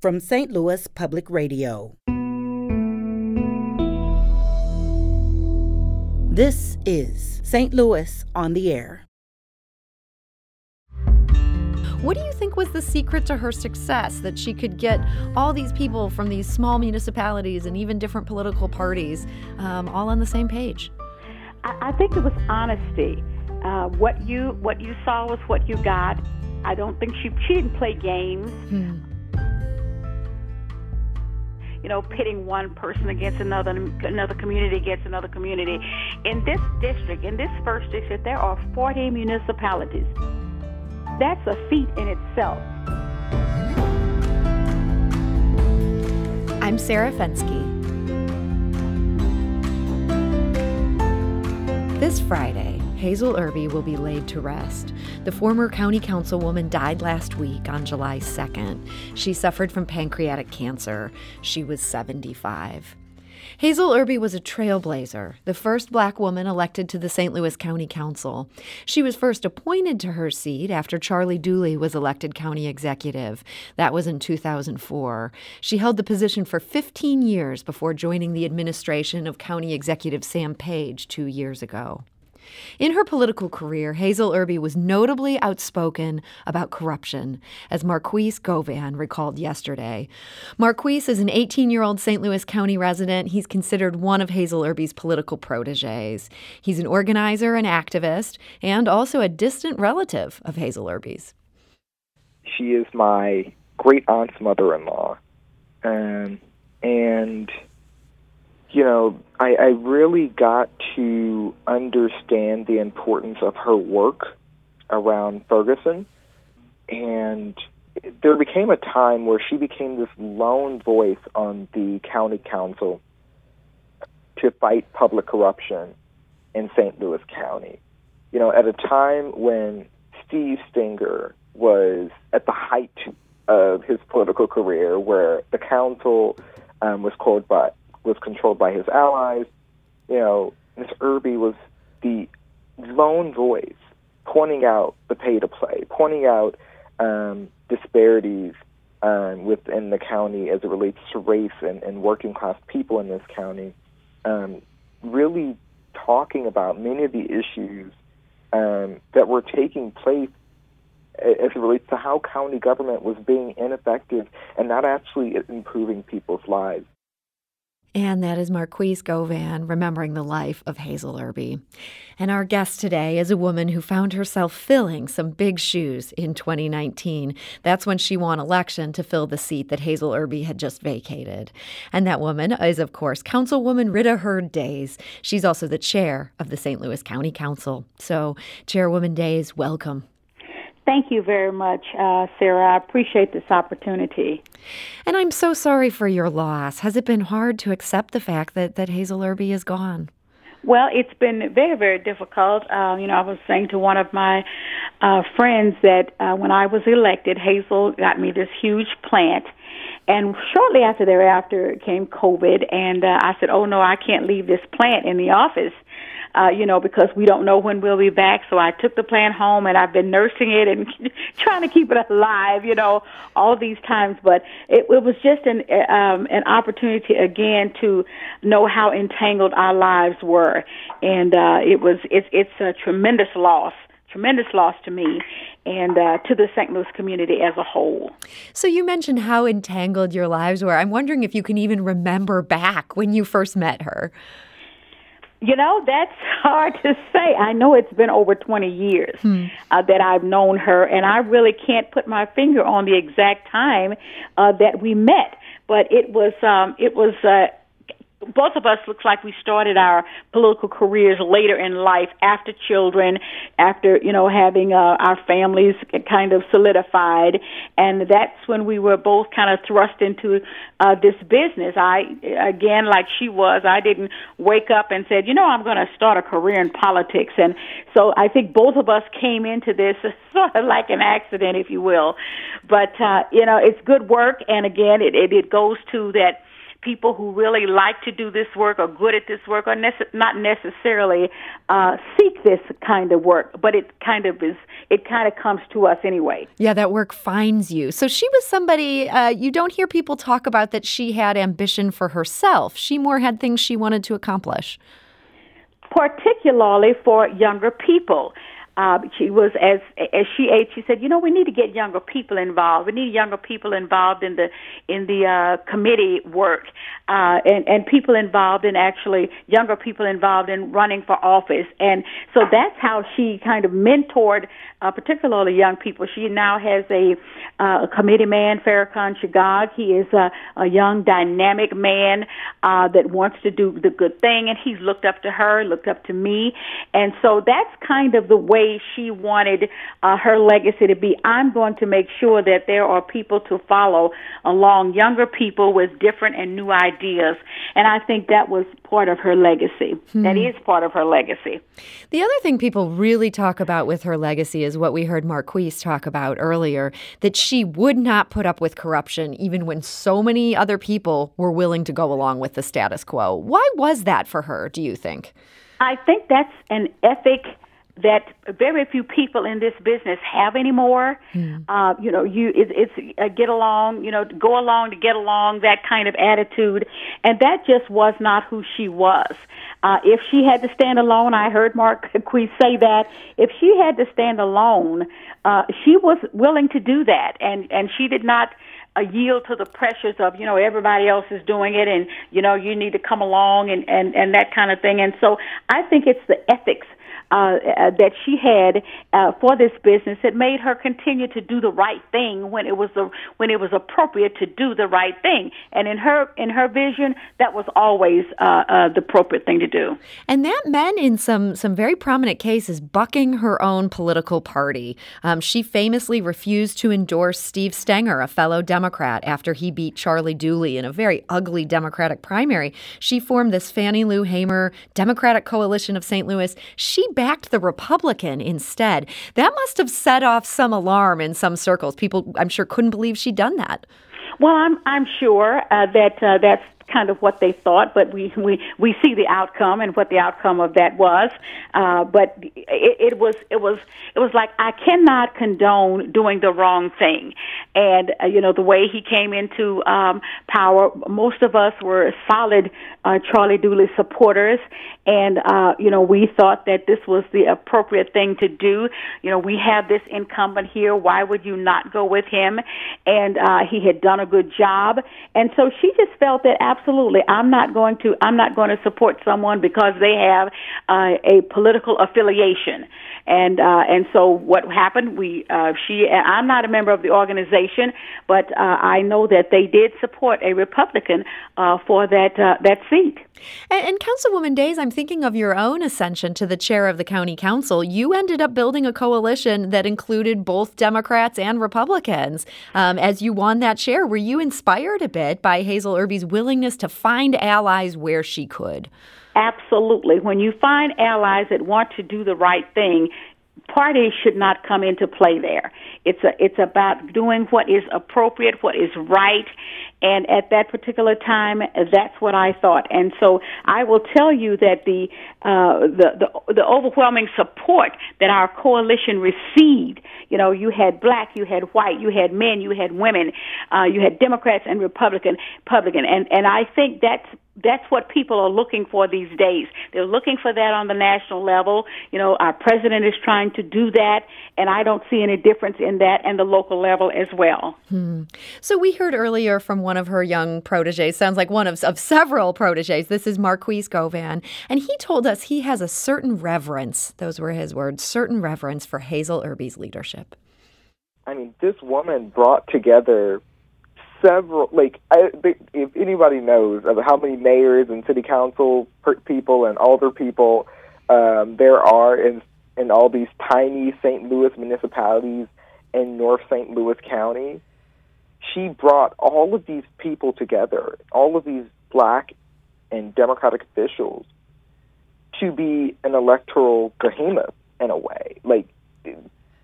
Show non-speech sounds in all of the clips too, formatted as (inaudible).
from St. Louis Public Radio. This is St. Louis on the Air. What do you think was the secret to her success that she could get all these people from these small municipalities and even different political parties um, all on the same page? I, I think it was honesty. Uh, what you what you saw was what you got. I don't think she she didn't play games. Hmm. You know, pitting one person against another, another community against another community. In this district, in this first district, there are 40 municipalities. That's a feat in itself. I'm Sarah Fenske. This Friday, Hazel Erby will be laid to rest. The former county councilwoman died last week on July 2nd. She suffered from pancreatic cancer. She was 75. Hazel Erby was a trailblazer, the first black woman elected to the St. Louis County Council. She was first appointed to her seat after Charlie Dooley was elected county executive. That was in 2004. She held the position for 15 years before joining the administration of County Executive Sam Page two years ago. In her political career, Hazel Erby was notably outspoken about corruption, as Marquise Govan recalled yesterday. Marquise is an 18 year old St. Louis County resident. He's considered one of Hazel Erby's political proteges. He's an organizer and activist, and also a distant relative of Hazel Erby's. She is my great aunt's mother in law. Um, and you know, I, I really got to understand the importance of her work around Ferguson. And there became a time where she became this lone voice on the county council to fight public corruption in St. Louis County. You know, at a time when Steve Stenger was at the height of his political career, where the council um, was called by was controlled by his allies. You know, Miss Erby was the lone voice pointing out the pay to play, pointing out um, disparities um, within the county as it relates to race and, and working class people in this county. Um, really talking about many of the issues um, that were taking place as it relates to how county government was being ineffective and not actually improving people's lives. And that is Marquise Govan remembering the life of Hazel Erby. And our guest today is a woman who found herself filling some big shoes in 2019. That's when she won election to fill the seat that Hazel Erby had just vacated. And that woman is, of course, Councilwoman Rita Heard Days. She's also the chair of the St. Louis County Council. So, Chairwoman Days, welcome. Thank you very much, uh, Sarah. I appreciate this opportunity. And I'm so sorry for your loss. Has it been hard to accept the fact that, that Hazel Erby is gone? Well, it's been very, very difficult. Uh, you know, I was saying to one of my uh, friends that uh, when I was elected, Hazel got me this huge plant. And shortly after thereafter came COVID, and uh, I said, "Oh no, I can't leave this plant in the office." Uh, you know, because we don't know when we'll be back. So I took the plant home and I've been nursing it and (laughs) trying to keep it alive, you know, all these times. But it, it was just an um, an opportunity again to know how entangled our lives were, and uh, it was it's it's a tremendous loss tremendous loss to me and uh, to the St. Louis community as a whole. So, you mentioned how entangled your lives were. I'm wondering if you can even remember back when you first met her. You know, that's (laughs) hard to say. I know it's been over 20 years hmm. uh, that I've known her, and I really can't put my finger on the exact time uh, that we met. But it was um, it was uh, both of us looks like we started our political careers later in life after children after you know having uh, our families kind of solidified. And that's when we were both kind of thrust into uh, this business. I again like she was i didn't wake up and said you know i'm going to start a career in politics. And so i think both of us came into this (laughs) sort of like an accident if you will. But uh you know it's good work. And again it it, it goes to that people who really like to do this work, or good at this work, or nece- not necessarily uh, seek this kind of work, but it kind of is. It kind of comes to us anyway. Yeah, that work finds you. So she was somebody uh, you don't hear people talk about that she had ambition for herself. She more had things she wanted to accomplish particularly for younger people. Uh, she was as as she aged. She said, "You know, we need to get younger people involved. We need younger people involved in the in the uh, committee work, uh, and and people involved in actually younger people involved in running for office. And so that's how she kind of mentored, uh, particularly young people. She now has a, uh, a committee man, Farrakhan Shegog. He is a, a young, dynamic man uh, that wants to do the good thing, and he's looked up to her, looked up to me, and so that's kind of the way she wanted uh, her legacy to be. I'm going to make sure that there are people to follow along, younger people with different and new ideas. And I think that was part of her legacy. Hmm. That is part of her legacy. The other thing people really talk about with her legacy is what we heard Marquise talk about earlier that she would not put up with corruption even when so many other people were willing to go along with the status quo. Why was that for her, do you think? I think that's an ethic that very few people in this business have anymore. Mm. Uh, you know, you it, it's a get along, you know, go along to get along, that kind of attitude, and that just was not who she was. Uh, if she had to stand alone, I heard Mark (laughs) Marquise say that if she had to stand alone, uh, she was willing to do that, and and she did not uh, yield to the pressures of you know everybody else is doing it and you know you need to come along and and and that kind of thing and so i think it's the ethics uh, uh, that she had uh, for this business that made her continue to do the right thing when it was when it was appropriate to do the right thing. And in her in her vision, that was always uh, uh, the appropriate thing to do. And that meant in some some very prominent cases bucking her own political party. Um, she famously refused to endorse Steve Stenger, a fellow Democrat, after he beat Charlie Dooley in a very ugly Democratic primary. She formed this Fannie Lou Hamer Democratic Coalition of St. Louis. She backed the Republican instead. That must have set off some alarm in some circles. People, I'm sure, couldn't believe she'd done that. Well, I'm I'm sure uh, that uh, that's kind of what they thought, but we we we see the outcome and what the outcome of that was. Uh, but it, it was it was it was like I cannot condone doing the wrong thing, and uh, you know the way he came into um, power. Most of us were solid uh, Charlie Dooley supporters, and uh, you know we thought that this was the appropriate thing to do. You know we have this incumbent here. Why would you not go with him? And uh, he had done a good job, and so she just felt that absolutely I'm not going to I'm not going to support someone because they have uh, a political affiliation. And uh, and so what happened? We uh, she I'm not a member of the organization, but uh, I know that they did support a Republican uh, for that uh, that seat. And, and Councilwoman Days, I'm thinking of your own ascension to the chair of the county council. You ended up building a coalition that included both Democrats and Republicans. Um, as you won that chair, were you inspired a bit by Hazel Erby's willingness to find allies where she could? Absolutely. When you find allies that want to do the right thing, parties should not come into play there. It's a, it's about doing what is appropriate, what is right, and at that particular time, that's what I thought. And so I will tell you that the uh, the, the the overwhelming support that our coalition received. You know, you had black, you had white, you had men, you had women, uh, you had Democrats and Republican, Republican, and and I think that's that's what people are looking for these days. They're looking for that on the national level. You know, our president is trying to do that, and I don't see any difference in that and the local level as well. Hmm. So we heard earlier from one of her young proteges, sounds like one of, of several proteges. This is Marquise Govan, and he told us he has a certain reverence, those were his words, certain reverence for Hazel Erby's leadership. I mean, this woman brought together several like I, if anybody knows of how many mayors and city council people and alder people um, there are in in all these tiny St. Louis municipalities in North St. Louis County, she brought all of these people together, all of these black and Democratic officials, to be an electoral behemoth in a way. Like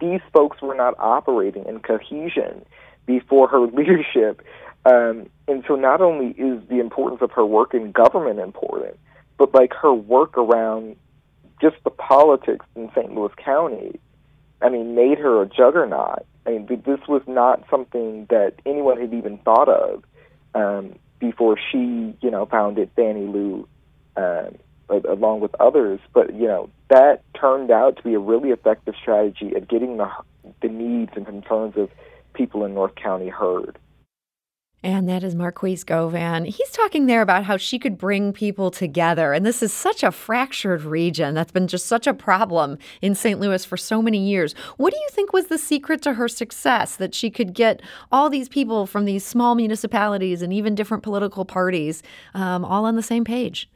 these folks were not operating in cohesion before her (laughs) leadership. Um, and so not only is the importance of her work in government important, but like her work around just the politics in St. Louis County, I mean, made her a juggernaut. I mean, this was not something that anyone had even thought of um, before she, you know, founded Fannie Lou, um, along with others. But you know, that turned out to be a really effective strategy at getting the the needs and concerns of people in North County heard. And that is Marquise Govan. He's talking there about how she could bring people together. And this is such a fractured region that's been just such a problem in St. Louis for so many years. What do you think was the secret to her success that she could get all these people from these small municipalities and even different political parties um, all on the same page?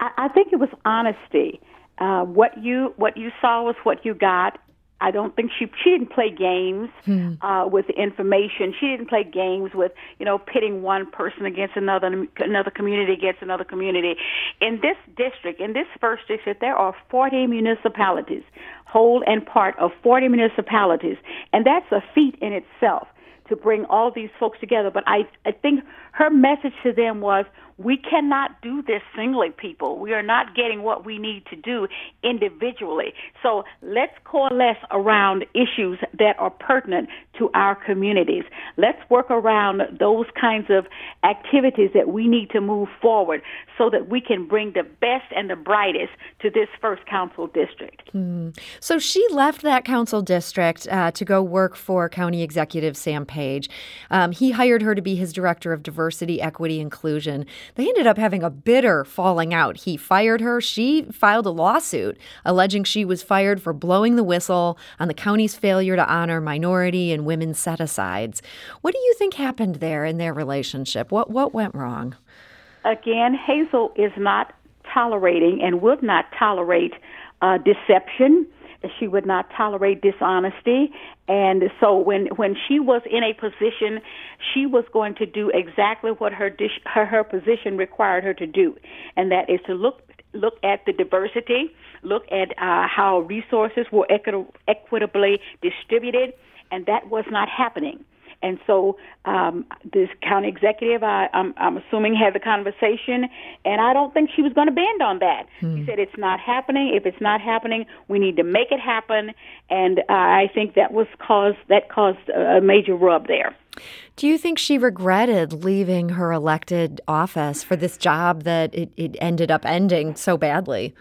I, think it was honesty. Uh, what you what you saw was what you got, I don't think she she didn't play games hmm. uh, with the information. She didn't play games with you know pitting one person against another, another community against another community. In this district, in this first district, there are 40 municipalities, whole and part of 40 municipalities, and that's a feat in itself to bring all these folks together. But I I think her message to them was we cannot do this singly, people. We are not getting what we need to do individually. So let's coalesce around issues that are pertinent to our communities. Let's work around those kinds of activities that we need to move forward so that we can bring the best and the brightest to this first council district. Hmm. So she left that council district uh, to go work for County Executive Sam Page. Um, he hired her to be his director of diversity, equity, inclusion. They ended up having a bitter falling out. He fired her. She filed a lawsuit alleging she was fired for blowing the whistle on the county's failure to honor minority and women's set asides. What do you think happened there in their relationship? What, what went wrong? Again, Hazel is not tolerating and would not tolerate uh, deception she would not tolerate dishonesty. And so when when she was in a position she was going to do exactly what her dish, her her position required her to do. And that is to look look at the diversity look at uh, how resources were equi- equitably distributed. And that was not happening and so um, this county executive, I, I'm, I'm assuming, had the conversation, and I don't think she was going to bend on that. Hmm. She said, "It's not happening. If it's not happening, we need to make it happen." And uh, I think that was caused that caused a major rub there. Do you think she regretted leaving her elected office for this job that it, it ended up ending so badly?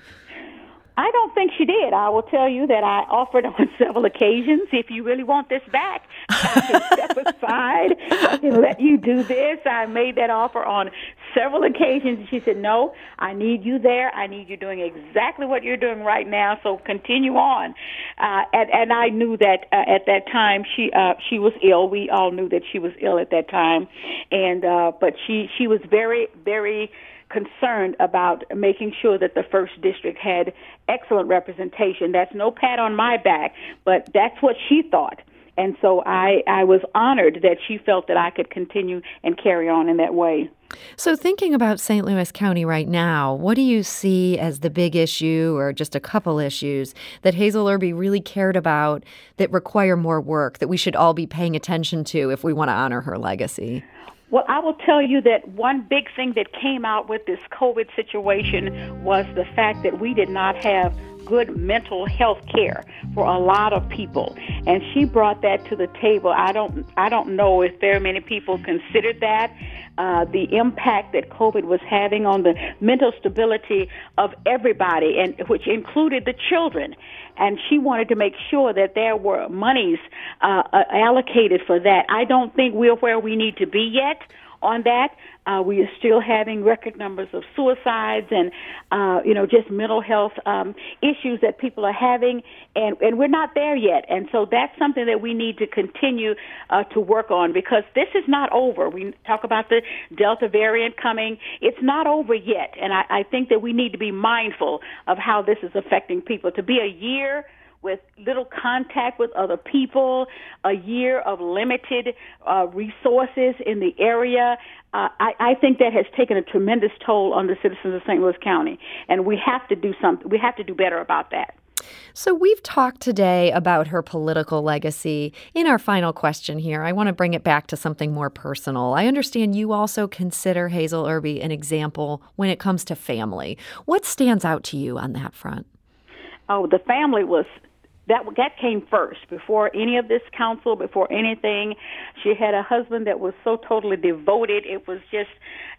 I don't think she did. I will tell you that I offered (laughs) on several occasions, if you really want this back, I can (laughs) step aside. I can let you do this. I made that offer on several occasions. And she said, No, I need you there. I need you doing exactly what you're doing right now, so continue on. Uh, and, and I knew that uh, at that time she uh, she was ill. We all knew that she was ill at that time. And uh, but she she was very, very concerned about making sure that the first district had excellent representation. That's no pat on my back, but that's what she thought. And so I, I was honored that she felt that I could continue and carry on in that way. So, thinking about St. Louis County right now, what do you see as the big issue or just a couple issues that Hazel Erby really cared about that require more work that we should all be paying attention to if we want to honor her legacy? Well, I will tell you that one big thing that came out with this COVID situation was the fact that we did not have good mental health care for a lot of people. And she brought that to the table. I don't i don't know if very many people considered that uh, the impact that covid was having on the mental stability of everybody and which included the children. And she wanted to make sure that there were monies uh, uh allocated for that. I don't think we're where we need to be yet on that. Uh, we are still having record numbers of suicides and, uh, you know, just mental health um, issues that people are having, and, and we're not there yet. And so that's something that we need to continue uh, to work on because this is not over. We talk about the Delta variant coming. It's not over yet. And I, I think that we need to be mindful of how this is affecting people. To be a year with little contact with other people, a year of limited uh, resources in the area. Uh, I, I think that has taken a tremendous toll on the citizens of St. Louis County, and we have to do something. We have to do better about that. So, we've talked today about her political legacy. In our final question here, I want to bring it back to something more personal. I understand you also consider Hazel Erby an example when it comes to family. What stands out to you on that front? Oh, the family was that that came first. Before any of this counsel before anything she had a husband that was so totally devoted. It was just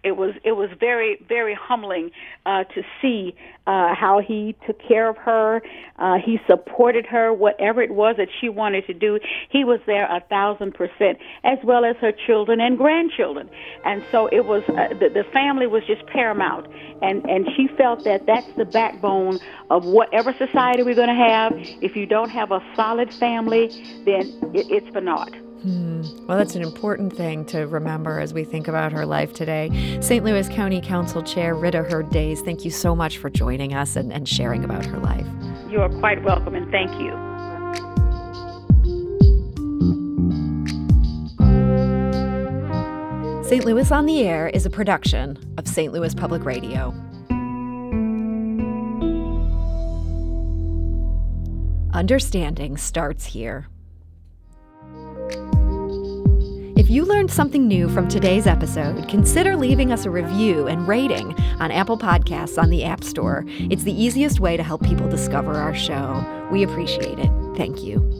it was it was very very humbling uh to see uh how he took care of her. Uh he supported her whatever it was that she wanted to do. He was there a thousand percent as well as her children and grandchildren. And so it was uh, the, the family was just paramount and and she felt that that's the backbone of whatever society we're going to have if you don't have a solid family then it, it's for naught Hmm. Well, that's an important thing to remember as we think about her life today. St. Louis County Council Chair Rita Heard Days, thank you so much for joining us and, and sharing about her life. You are quite welcome, and thank you. St. Louis on the Air is a production of St. Louis Public Radio. Understanding starts here. If you learned something new from today's episode, consider leaving us a review and rating on Apple Podcasts on the App Store. It's the easiest way to help people discover our show. We appreciate it. Thank you.